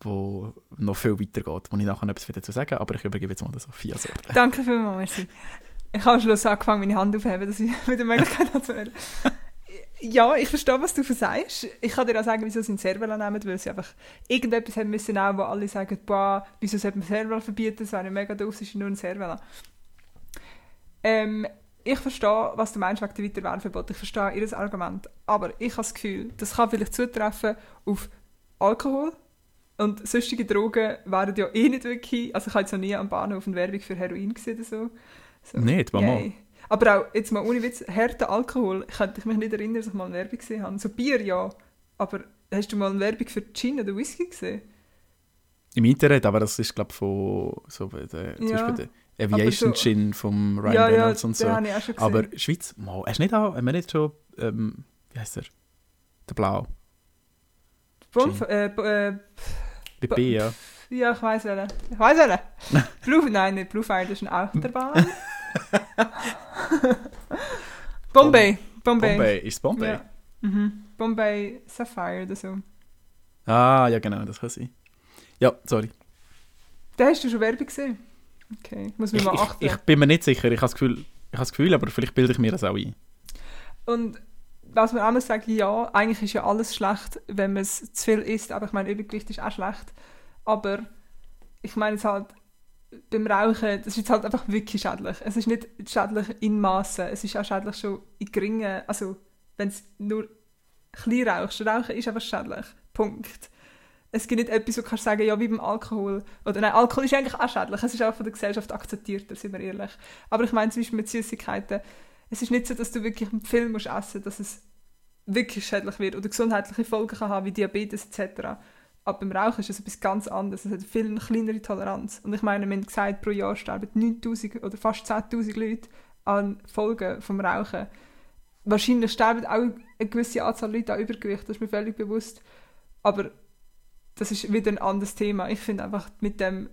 Speaker 1: wo noch viel weiter geht, wo ich nachher etwas dazu sagen aber ich übergebe jetzt mal das Sophia so.
Speaker 2: Danke vielmals, merci. Ich habe am Schluss angefangen, meine Hand aufzuheben, dass ich mit der Möglichkeit habe zu reden. Ja, ich verstehe, was du sagst. Ich kann dir auch sagen, wieso sie einen Serval nehmen, weil sie einfach irgendetwas haben müssen, auch, wo alle sagen, boah, wieso sollte man Serval verbieten, das wäre mega doof, es ist nur ein Serval. Ähm, ich verstehe, was du meinst wegen der Weiterwerbeverbot. Ich verstehe ihr Argument. Aber ich habe das Gefühl, das kann vielleicht zutreffen auf Alkohol und sonstige Drogen wären ja eh nicht wirklich... Also ich habe jetzt noch nie am Bahnhof eine Werbung für Heroin gesehen oder so. so
Speaker 1: Nicht, Mama.
Speaker 2: yay. Aber auch, jetzt mal ohne Witz, harter Alkohol, ich könnte mich nicht erinnern, dass ich mal eine Werbung gesehen habe. So Bier, ja. Aber hast du mal eine Werbung für Gin oder Whisky gesehen?
Speaker 1: Im Internet, aber das ist, glaube ich, von so, der, zum
Speaker 2: Ja,
Speaker 1: Beispiel der Aviation
Speaker 2: so-
Speaker 1: Gin vom Ryan
Speaker 2: ja,
Speaker 1: Reynolds
Speaker 2: ja,
Speaker 1: und so.
Speaker 2: gesehen.
Speaker 1: Aber Schweiz, mal, hast du nicht auch, haben wir nicht schon, ähm, wie heißt er? Der Blau.
Speaker 2: Bonf äh, äh,
Speaker 1: Bei B, ja.
Speaker 2: ja, ich weiß welchen. Ich weiß welchen. Blue, nein, nicht Blue Fire, das ist eine Achterbahn. Bombay. Bombay.
Speaker 1: Bombay. Ist es Bombay?
Speaker 2: Ja. Mhm. Bombay Sapphire oder so.
Speaker 1: Ah, ja genau, das kann sein. Ja, sorry.
Speaker 2: Da hast du schon Werbung gesehen? Okay, muss mich
Speaker 1: Ich,
Speaker 2: mal
Speaker 1: ich,
Speaker 2: achten.
Speaker 1: ich bin mir nicht sicher. Ich habe das Gefühl, ich habe das Gefühl, aber vielleicht bilde ich mir das auch ein.
Speaker 2: Und was man muss sagen, ja, eigentlich ist ja alles schlecht, wenn man es zu viel isst, aber ich meine, Übergewicht ist auch schlecht. Aber ich meine es halt, beim Rauchen, das ist jetzt halt einfach wirklich schädlich. Es ist nicht schädlich in Massen, es ist auch schädlich schon in geringen, also wenn es nur klein rauchst. Rauchen ist einfach schädlich. Punkt. Es gibt nicht etwas, wo du sagen, ja, wie beim Alkohol. Oder nein, Alkohol ist eigentlich auch schädlich. Es ist auch von der Gesellschaft akzeptierter, sind wir ehrlich. Aber ich meine zum Beispiel mit Süßigkeiten, es ist nicht so, dass du wirklich viel musst essen dass es wirklich schädlich wird oder gesundheitliche Folgen kann haben, wie Diabetes etc. Aber beim Rauchen ist es etwas ganz anderes. Es hat viel eine kleinere Toleranz. Und ich meine, wir haben gesagt, pro Jahr sterben 9000 oder fast 10.000 Leute an Folgen vom Rauchen. Wahrscheinlich sterben auch eine gewisse Anzahl Leute an Übergewicht, das ist mir völlig bewusst. Aber das ist wieder ein anderes Thema. Ich finde einfach, mit dem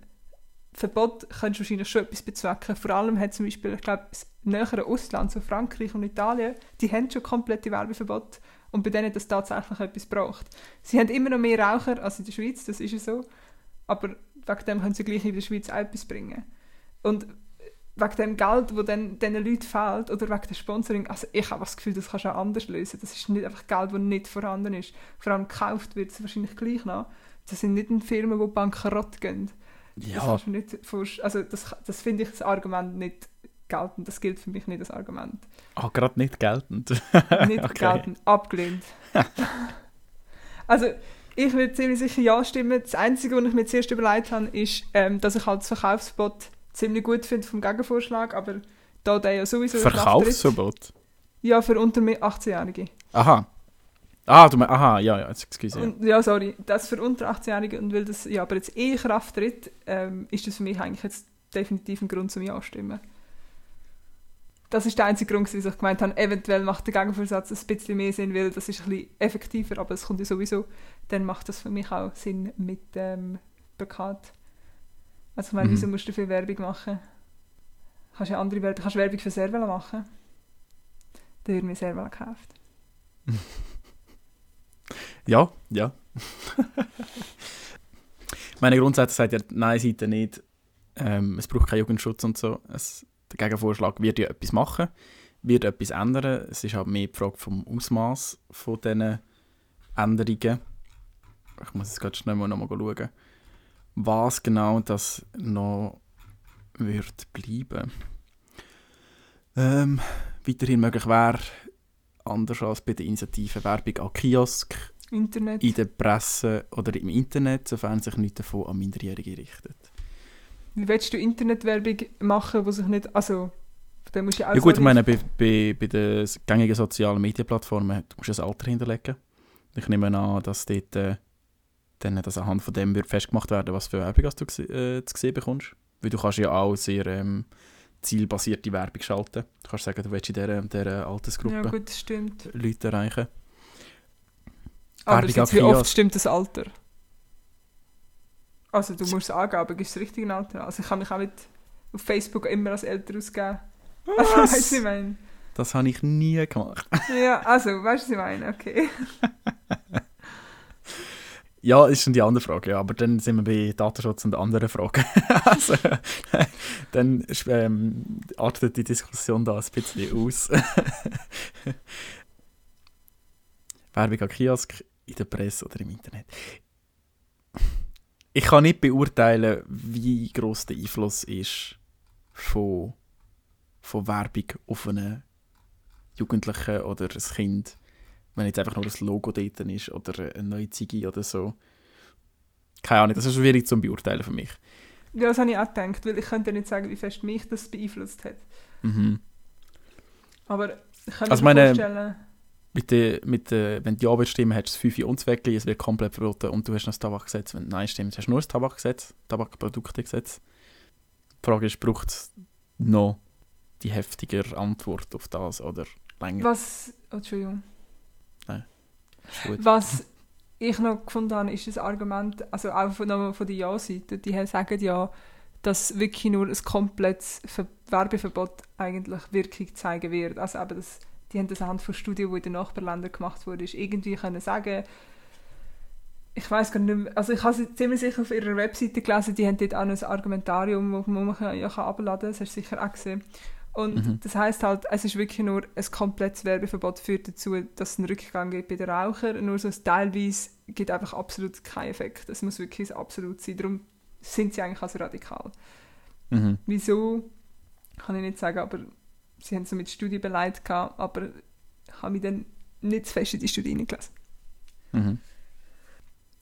Speaker 2: Verbot kannst du wahrscheinlich schon etwas bezwecken. Vor allem hat zum Beispiel, ich glaube, das nähere Ausland, so Frankreich und Italien, die haben schon komplette Werbeverbot und bei denen hat das tatsächlich etwas gebraucht. Sie haben immer noch mehr Raucher als in der Schweiz, das ist ja so, aber wegen dem können sie gleich in der Schweiz auch etwas bringen. Und wegen dem Geld, das dann diesen Leuten fehlt, oder wegen der Sponsoring, also ich habe das Gefühl, das kannst du auch anders lösen. Das ist nicht einfach Geld, das nicht vorhanden ist. Vor allem gekauft wird es wahrscheinlich gleich noch. Das sind nicht Firmen, die bankrott gehen. Das,
Speaker 1: Ja,
Speaker 2: kannst du nicht vorst- also das, das finde ich das Argument nicht geltend. Das gilt für mich nicht als Argument.
Speaker 1: ah, gerade nicht geltend.
Speaker 2: Nicht
Speaker 1: Okay.
Speaker 2: geltend, abgelehnt. also ich würde ziemlich sicher ja stimmen. Das Einzige, was ich mir zuerst überlegt habe, ist, ähm, dass ich halt das Verkaufsverbot ziemlich gut finde vom Gegenvorschlag, aber da der ja sowieso
Speaker 1: Verkaufsverbot.
Speaker 2: Ja, für unter 18-Jährige.
Speaker 1: Aha. Ah, du meinst, aha, ja, ja, jetzt excuse.
Speaker 2: Und, ja, sorry, das für unter 18-Jährige und weil das ja aber jetzt eh in Kraft tritt, ähm, ist das für mich eigentlich jetzt definitiv ein Grund zum Ja stimmen. Das ist der einzige Grund, wieso ich gemeint habe, eventuell macht der Gegenvorsatz ein bisschen mehr Sinn, weil das ist ein bisschen effektiver, aber es kommt ja sowieso, dann macht das für mich auch Sinn mit dem Plakat. Also ich meine,
Speaker 1: Mhm.
Speaker 2: wieso musst du viel Werbung machen? Kannst ja andere Werbung, kannst Werbung für Servela machen? Dann wird mir Servela gekauft.
Speaker 1: Ja, ja. Meine Grundsätze sagt ja, nein, Seite nicht. Ähm, es braucht keinen Jugendschutz und so. Es, der Gegenvorschlag wird ja etwas machen, wird etwas ändern. Es ist halt mehr die Frage vom Ausmaß von diesen Änderungen. Ich muss jetzt gerade schnell mal noch mal schauen, was genau das noch wird bleiben. Ähm, weiterhin möglich wäre, anders als bei der Initiative Werbung an Kiosk,
Speaker 2: Internet.
Speaker 1: in der Presse oder im Internet, sofern sich nichts davon an Minderjährige richtet.
Speaker 2: Wie willst du Internetwerbung machen, wo sich nicht. Also, da musst du ja
Speaker 1: Ja gut, ich
Speaker 2: sorry-
Speaker 1: meine, bei, bei, bei den gängigen sozialen Medienplattformen du musst du ein Alter hinterlegen. Ich nehme an, dass dort äh, dann dass anhand von dem wird festgemacht werden, was für Werbung hast du äh, zu sehen bekommst. Weil du kannst ja auch sehr ähm, zielbasierte Werbung schalten. Du kannst sagen, du willst in dieser, dieser Altersgruppe
Speaker 2: Ja, gut, das stimmt.
Speaker 1: Leute erreichen.
Speaker 2: Aber
Speaker 1: Werbung
Speaker 2: jetzt,
Speaker 1: an
Speaker 2: wie oft stimmt das Alter? Also, du musst es angeben, aber gibst das richtige Alter? Also, ich kann mich auch mit auf Facebook immer als älter ausgeben. Also,
Speaker 1: Was?
Speaker 2: weißt du, was ich meine?
Speaker 1: Das habe ich nie gemacht.
Speaker 2: Ja, also, weißt du, was ich meine? Okay.
Speaker 1: Ja, ist schon die andere Frage, ja. Aber dann sind wir bei Datenschutz und anderen Fragen. also, dann ähm, artet die Diskussion da ein bisschen aus. Werbung an Kiosk, in der Presse oder im Internet. Ich kann nicht beurteilen, wie groß der Einfluss ist von, von Werbung auf einen Jugendlichen oder ein Kind wenn jetzt einfach nur das Logo dort ist oder eine neue Ziggy oder so. Keine Ahnung, das ist schwierig zu beurteilen für mich.
Speaker 2: Ja, das habe ich auch gedacht, weil ich könnte nicht sagen, wie fest mich das beeinflusst hat.
Speaker 1: Mhm.
Speaker 2: Aber ich kann
Speaker 1: Also
Speaker 2: mir
Speaker 1: meine-
Speaker 2: vorstellen...
Speaker 1: Mit der, mit der, wenn du Ja willst stimmen, hast du das 5 Unzweckli, es wird komplett verboten und du hast noch das Tabakgesetz. Wenn du Nein stimmst, hast du nur das Tabakgesetz, Tabakproduktegesetz. Die Frage ist, braucht es noch die heftigere Antwort auf das oder länger?
Speaker 2: Was... Oh, Entschuldigung.
Speaker 1: Gut.
Speaker 2: Was ich noch gefunden habe, ist das Argument, also auch von, von der Ja-Seite, die sagen ja, dass wirklich nur ein komplettes Ver Werbeverbot eigentlich Wirkung zeigen wird. Also eben, dass die haben das anhand von Studien, die in den Nachbarländern gemacht wurden, irgendwie können sagen, ich weiß gar nicht mehr, also ich habe sie ziemlich sicher auf ihrer Webseite gelesen, die haben dort auch noch ein Argumentarium, wo man ja kann abladen kann, das hast du sicher auch gesehen. Und
Speaker 1: Mhm.
Speaker 2: das heißt halt, es ist wirklich nur ein komplettes Werbeverbot führt dazu, dass es einen Rückgang gibt bei den Rauchern. Nur so ein teilweise gibt einfach absolut keinen Effekt. Es muss wirklich absolut sein. Darum sind sie eigentlich also radikal.
Speaker 1: Mhm.
Speaker 2: Wieso, kann ich nicht sagen, aber sie haben so mit Studien beleidigt, gehabt, aber ich habe mich dann nicht zu fest in die Studie hineingelesen.
Speaker 1: Mhm.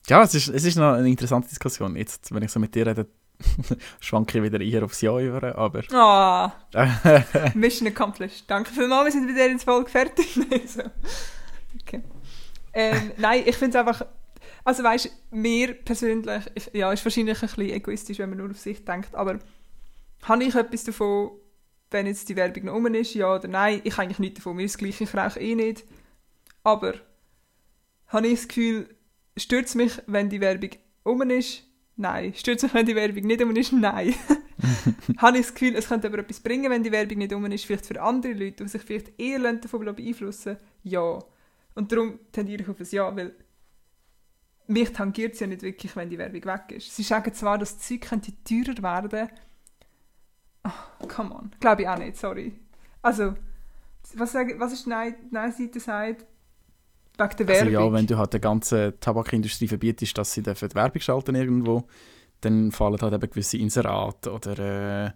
Speaker 1: Ja, es ist, es ist noch eine interessante Diskussion. Jetzt, wenn ich so mit dir rede, schwanke ich wieder eher aufs Ja über, aber...
Speaker 2: Ah, Mission accomplished. Danke vielmals, wir sind wieder ins Folge fertig. Okay. ähm, nein, ich finde es einfach, also weißt, mir persönlich, ich, ja, ist wahrscheinlich ein bisschen egoistisch, wenn man nur auf sich denkt, aber habe ich etwas davon, wenn jetzt die Werbung noch rum ist, ja oder nein? Ich habe eigentlich nichts davon, mir ist das Gleiche, ich rauche eh nicht. Aber habe ich das Gefühl, stört es mich, wenn die Werbung rum ist? Nein. Stört es mich, wenn die Werbung nicht rum ist? Nein. habe ich das Gefühl, es könnte aber etwas bringen, wenn die Werbung nicht rum ist, vielleicht für andere Leute, die sich vielleicht eher davon beeinflussen Ja. Und darum tendiere ich auf ein Ja, weil mich tangiert es ja nicht wirklich, wenn die Werbung weg ist. Sie sagen zwar, dass das Zeug könnte teurer werden oh, come on. Glaube ich auch nicht, sorry. Also, was, was ist die Nein- die Nein-Seite sagt? Wegen der
Speaker 1: Also
Speaker 2: Werbung.
Speaker 1: ja, wenn du halt der ganzen Tabakindustrie verbietest, dass sie dürfen die Werbung schalten irgendwo, dann fallen halt eben gewisse Inserate oder äh,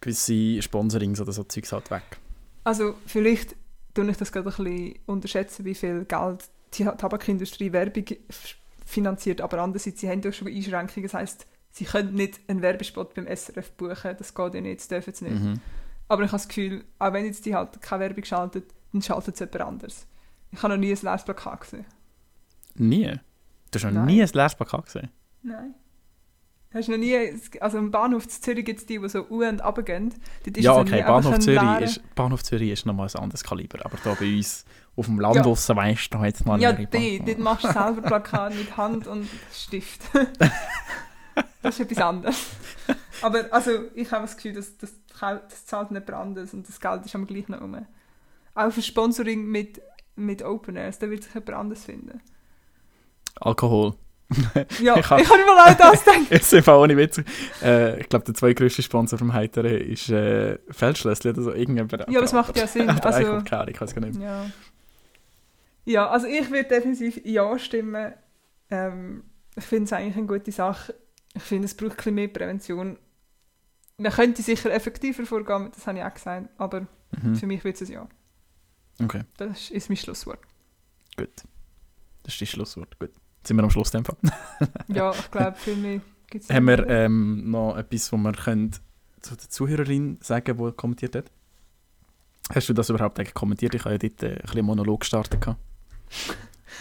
Speaker 1: gewisse Sponsorings oder so Zeugs halt weg.
Speaker 2: Also vielleicht tue ich das gerade ein bisschen unterschätzen, wie viel Geld die Tabakindustrie Werbung finanziert, aber andererseits, sie haben ja schon Einschränkungen, das heisst, sie können nicht einen Werbespot beim SRF buchen, das geht ja nicht, das dürfen sie nicht.
Speaker 1: Mhm.
Speaker 2: Aber ich habe das Gefühl, auch wenn jetzt die halt keine Werbung schaltet, dann schaltet es jemand anderes. Ich habe noch nie ein leeres Plakat gesehen.
Speaker 1: Nie? Du hast noch
Speaker 2: Nein.
Speaker 1: nie ein Leseplakat gesehen?
Speaker 2: Nein. Hast du noch nie, also im Bahnhof in Zürich gibt es die, die so u und runtergehen. Dort ist
Speaker 1: Ja,
Speaker 2: es
Speaker 1: okay, Bahnhof Zürich,
Speaker 2: leerer-
Speaker 1: ist, Bahnhof Zürich ist nochmal ein anderes Kaliber, aber da bei uns auf dem Land
Speaker 2: Ja.
Speaker 1: draussen, weißt du, da jetzt mal
Speaker 2: Ja,
Speaker 1: leere
Speaker 2: die, dort machst du selber Plakat mit Hand und Stift. das ist etwas anderes. Aber also, ich habe das Gefühl, dass, dass, das zahlt nicht anderes und das Geld ist am gleich noch rum. Auch für Sponsoring mit, mit Open Airs, da wird sich jemand anderes finden.
Speaker 1: Alkohol.
Speaker 2: Ja,
Speaker 1: Ich hab-
Speaker 2: habe mir mal auch das gedacht.
Speaker 1: Jetzt sind wir auch nicht witzig. Äh, ich glaube, der zweitgrößte Sponsor vom Heiteren ist äh, Feldschlössli oder so. Irgendjemand.
Speaker 2: Ja, das macht ja Sinn.
Speaker 1: Also, keine ich weiß gar nicht.
Speaker 2: Ja. Ja, also ich würde definitiv Ja stimmen. Ähm, ich finde es eigentlich eine gute Sache. Ich finde, es braucht ein bisschen mehr Prävention. Man könnte sicher effektiver vorgehen, das habe ich auch gesagt, aber
Speaker 1: Mhm.
Speaker 2: für mich wird es ein Ja.
Speaker 1: Okay,
Speaker 2: Das ist mein Schlusswort.
Speaker 1: gut. Das ist das Schlusswort. Gut. Jetzt sind wir am Schluss. dem Fall.
Speaker 2: Ja, ich glaube, für mich gibt es
Speaker 1: Haben wir ähm, noch etwas, was wir können zu der Zuhörerin sagen die kommentiert hat? Hast du das überhaupt eigentlich kommentiert? Ich habe ja dort äh, ein bisschen Monolog gestartet.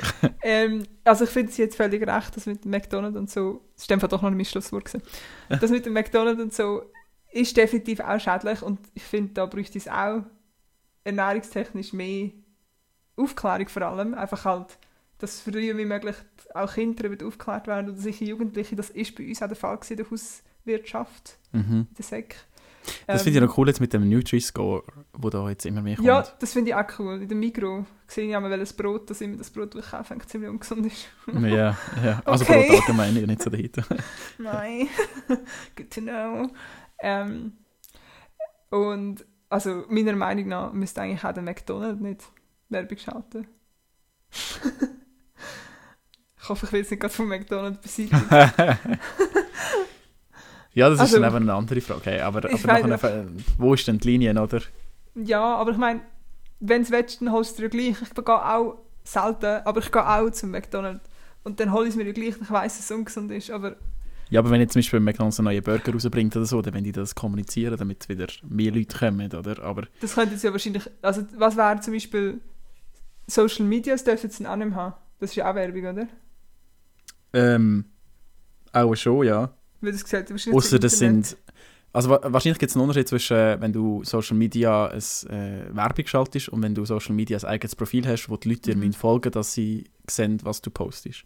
Speaker 2: Ähm, also ich finde es jetzt völlig recht, dass mit dem McDonald's und so, das ist einfach doch noch nicht mein Schlusswort gewesen, das mit dem McDonald's und so ist definitiv auch schädlich und ich finde, da bräuchte es auch ernährungstechnisch mehr Aufklärung vor allem, einfach halt, dass früher wie möglich auch Kinder darüber aufgeklärt werden oder sicher Jugendliche, das ist bei uns auch der Fall gewesen, in der Hauswirtschaft,
Speaker 1: Mhm.
Speaker 2: in der SEC.
Speaker 1: Das
Speaker 2: Ähm,
Speaker 1: finde ich noch cool jetzt mit dem Nutri-Score, wo da jetzt immer mehr kommt.
Speaker 2: Ja, das finde ich auch cool. In der Mikro sehe ich einmal, welches Brot, das immer das Brot, das ich kaufe, ziemlich ungesund ist.
Speaker 1: ja, ja. Also
Speaker 2: Okay.
Speaker 1: Brot allgemein, ja, nicht so dahinter.
Speaker 2: Nein. Good to know. Ähm, und also meiner Meinung nach müsste eigentlich auch der McDonald's nicht Werbung schalten. ich hoffe, ich will jetzt nicht gerade von McDonald's beseitigen.
Speaker 1: Ja, das ist
Speaker 2: Also,
Speaker 1: dann eben eine andere Frage. Hey, aber aber
Speaker 2: meine-
Speaker 1: nachher, wo ist denn die Linie, oder?
Speaker 2: ja, aber ich meine, wenn du willst, dann holst du dir gleich. Ich gehe auch selten, aber ich gehe auch zum McDonald's. Und dann hole ich es mir gleich, ich weiss, dass es ungesund ist, aber
Speaker 1: Ja, aber wenn jetzt zum Beispiel McDonalds einen neuen Burger rausbringt oder so, dann wenn die das kommunizieren, damit wieder mehr Leute kommen, oder? Aber
Speaker 2: das könnte jetzt ja wahrscheinlich, also was wäre zum Beispiel Social Media, das dürfen sie auch nicht mehr haben. Das ist ja auch Werbung, oder?
Speaker 1: ähm, auch schon, ja.
Speaker 2: Weil das gesagt, wahrscheinlich
Speaker 1: Außer das sind. Also wa- wahrscheinlich gibt es einen Unterschied zwischen, wenn du Social Media ein äh, Werbung schaltest und wenn du Social Media ein eigenes Profil hast, wo die Leute dir
Speaker 2: Mhm.
Speaker 1: folgen dass sie sehen, was du postest.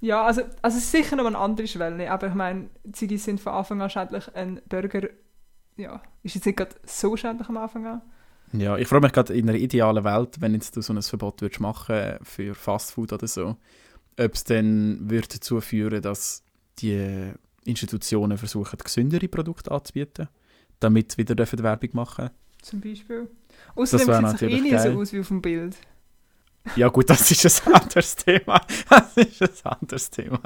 Speaker 2: Ja, also, also es ist sicher noch eine andere Schwelle, aber ich meine, Ziggis sind von Anfang an schädlich. Ein Burger, ja, ist jetzt nicht gerade so schädlich am Anfang an.
Speaker 1: Ja, ich freue mich gerade in einer idealen Welt, wenn jetzt du so ein Verbot würdest machen für Fastfood oder so, ob es dann würde dazu führen, dass die Institutionen versuchen, gesündere Produkte anzubieten, damit sie wieder dürfen Werbung machen
Speaker 2: Zum Beispiel. Außerdem sieht es eh nicht so aus wie auf dem Bild.
Speaker 1: Ja gut, das ist ein anderes Thema. Das ist ein anderes Thema.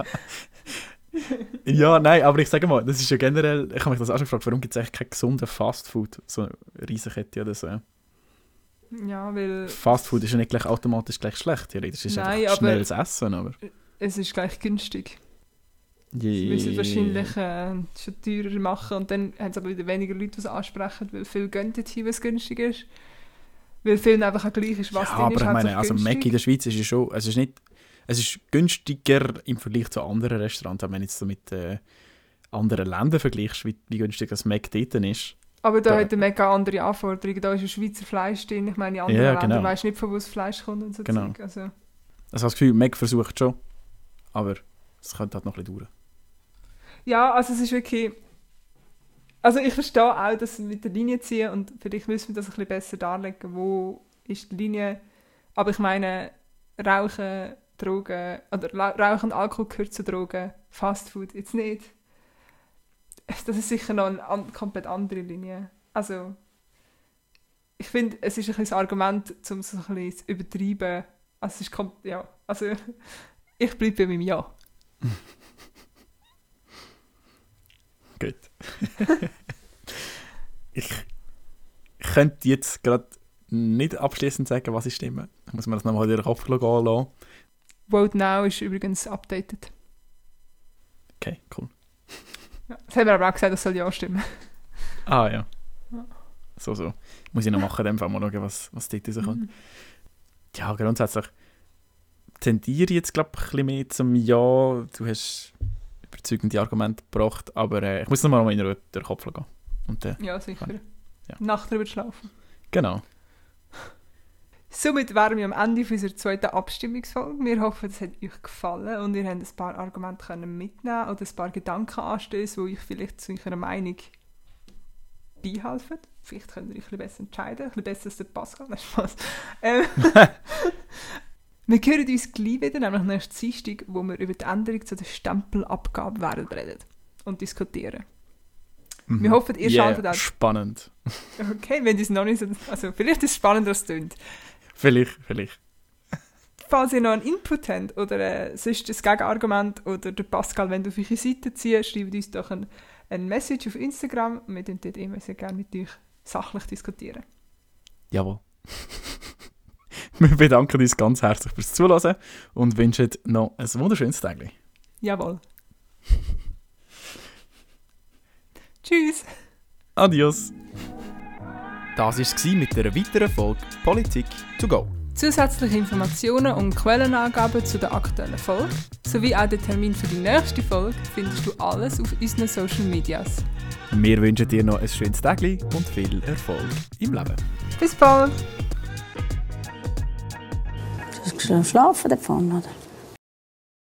Speaker 1: ja, nein, aber ich sage mal, das ist ja generell, ich habe mich das auch schon gefragt, warum gibt es eigentlich kein gesundes Fastfood, so eine Riesenkette oder so.
Speaker 2: Ja, weil
Speaker 1: Fastfood ist ja nicht gleich automatisch gleich schlecht, theoretisch ist
Speaker 2: Nein,
Speaker 1: einfach schnelles Essen, aber...
Speaker 2: es ist gleich günstig. Sie müssen wahrscheinlich äh, schon teurer machen und dann haben sie aber wieder weniger Leute, die es ansprechen, weil viele gehen dorthin, was günstig ist. Weil vielen einfach auch gleich ist, was
Speaker 1: ja, aber
Speaker 2: ist,
Speaker 1: ich meine,
Speaker 2: hauptsächlich
Speaker 1: also. Mac in der Schweiz ist ja schon, es ist nicht, es ist günstiger im Vergleich zu anderen Restaurants, wenn du jetzt so mit äh, anderen Ländern vergleichst, wie, wie günstig das Mac dort ist.
Speaker 2: Aber da
Speaker 1: Da-
Speaker 2: hat der mega andere Anforderungen. Da ist ein Schweizer Fleisch drin. Ich meine, in anderen
Speaker 1: Ja,
Speaker 2: Ländern
Speaker 1: genau.
Speaker 2: weisst du nicht, von wo das Fleisch kommt und so
Speaker 1: Genau.
Speaker 2: Zeug. Also,
Speaker 1: Also ich habe das Gefühl, Mac versucht schon, aber es könnte halt noch ein bisschen dauern.
Speaker 2: Ja, also es ist wirklich... Also ich verstehe auch, dass sie mit der Linie ziehen und vielleicht müssen wir das ein bisschen besser darlegen, wo ist die Linie. Aber ich meine, Rauchen, Drogen, oder Rauchen und Alkohol gehört zu Drogen, Fastfood jetzt nicht. Das ist sicher noch eine komplett andere Linie. Also ich finde, es ist ein bisschen Argument, um es ein bisschen zu übertreiben. Also es ist, ja, also ich bleibe bei meinem Ja.
Speaker 1: Gut. ich, könnte jetzt gerade nicht abschließend sagen, was ich stimme. Ich muss mir das nochmal in den Kopf gehen lassen.
Speaker 2: Vote Now ist übrigens updated.
Speaker 1: Okay, cool.
Speaker 2: Ja. Das haben wir aber auch gesagt, das soll Ja stimmen.
Speaker 1: Ah ja. So, so. Muss ich noch machen, Fall mal schauen, was, was dort rauskommt.
Speaker 2: Mhm.
Speaker 1: Ja, grundsätzlich tendiere ich jetzt, glaube ich, ein bisschen mehr zum Ja. Du hast überzeugende Argumente gebracht, aber äh, ich muss noch mal in Ruhe durch den Kopf gehen. Und, äh,
Speaker 2: Ja, sicher.
Speaker 1: Ja.
Speaker 2: Nacht drüber schlafen.
Speaker 1: genau.
Speaker 2: Somit wären wir am Ende unserer zweiten Abstimmungsfolge. Wir hoffen, es hat euch gefallen und ihr habt ein paar Argumente können mitnehmen oder ein paar Gedanken anstößen, die euch vielleicht zu eurer Meinung beihelfen. Vielleicht könnt ihr euch ein bisschen besser entscheiden, ein bisschen besser als der Pascal. Nein, Spaß. Ähm, wir hören uns gleich wieder, nämlich nächsten Dienstag, wo wir über die Änderung zu der Stempelabgabe werden reden und diskutieren. Wir hoffen, ihr
Speaker 1: yeah,
Speaker 2: schaltet auch.
Speaker 1: Spannend.
Speaker 2: Okay, wenn es noch nicht so... Also vielleicht ist es spannender, als es klingt.
Speaker 1: Vielleicht, vielleicht.
Speaker 2: Falls ihr noch einen Input habt oder äh, sonst ein Gegenargument oder der Pascal, wenn du auf eure Seite ziehst, schreibt uns doch ein, ein Message auf Instagram. Wir diskutieren dort immer sehr gerne mit euch sachlich diskutieren.
Speaker 1: Jawohl. Wir bedanken uns ganz herzlich fürs Zuhören und wünschen noch ein wunderschönes Tag.
Speaker 2: Jawohl. Tschüss.
Speaker 1: Adios. Das war es mit einer weiteren Folge Politik to go.
Speaker 2: Zusätzliche Informationen und Quellenangaben zu der aktuellen Folge sowie auch den Termin für die nächste Folge findest du alles auf unseren Social Medias.
Speaker 1: Wir wünschen dir noch ein schönes Tag und viel Erfolg im Leben.
Speaker 2: Bis bald!
Speaker 4: Schlafen davon, oder?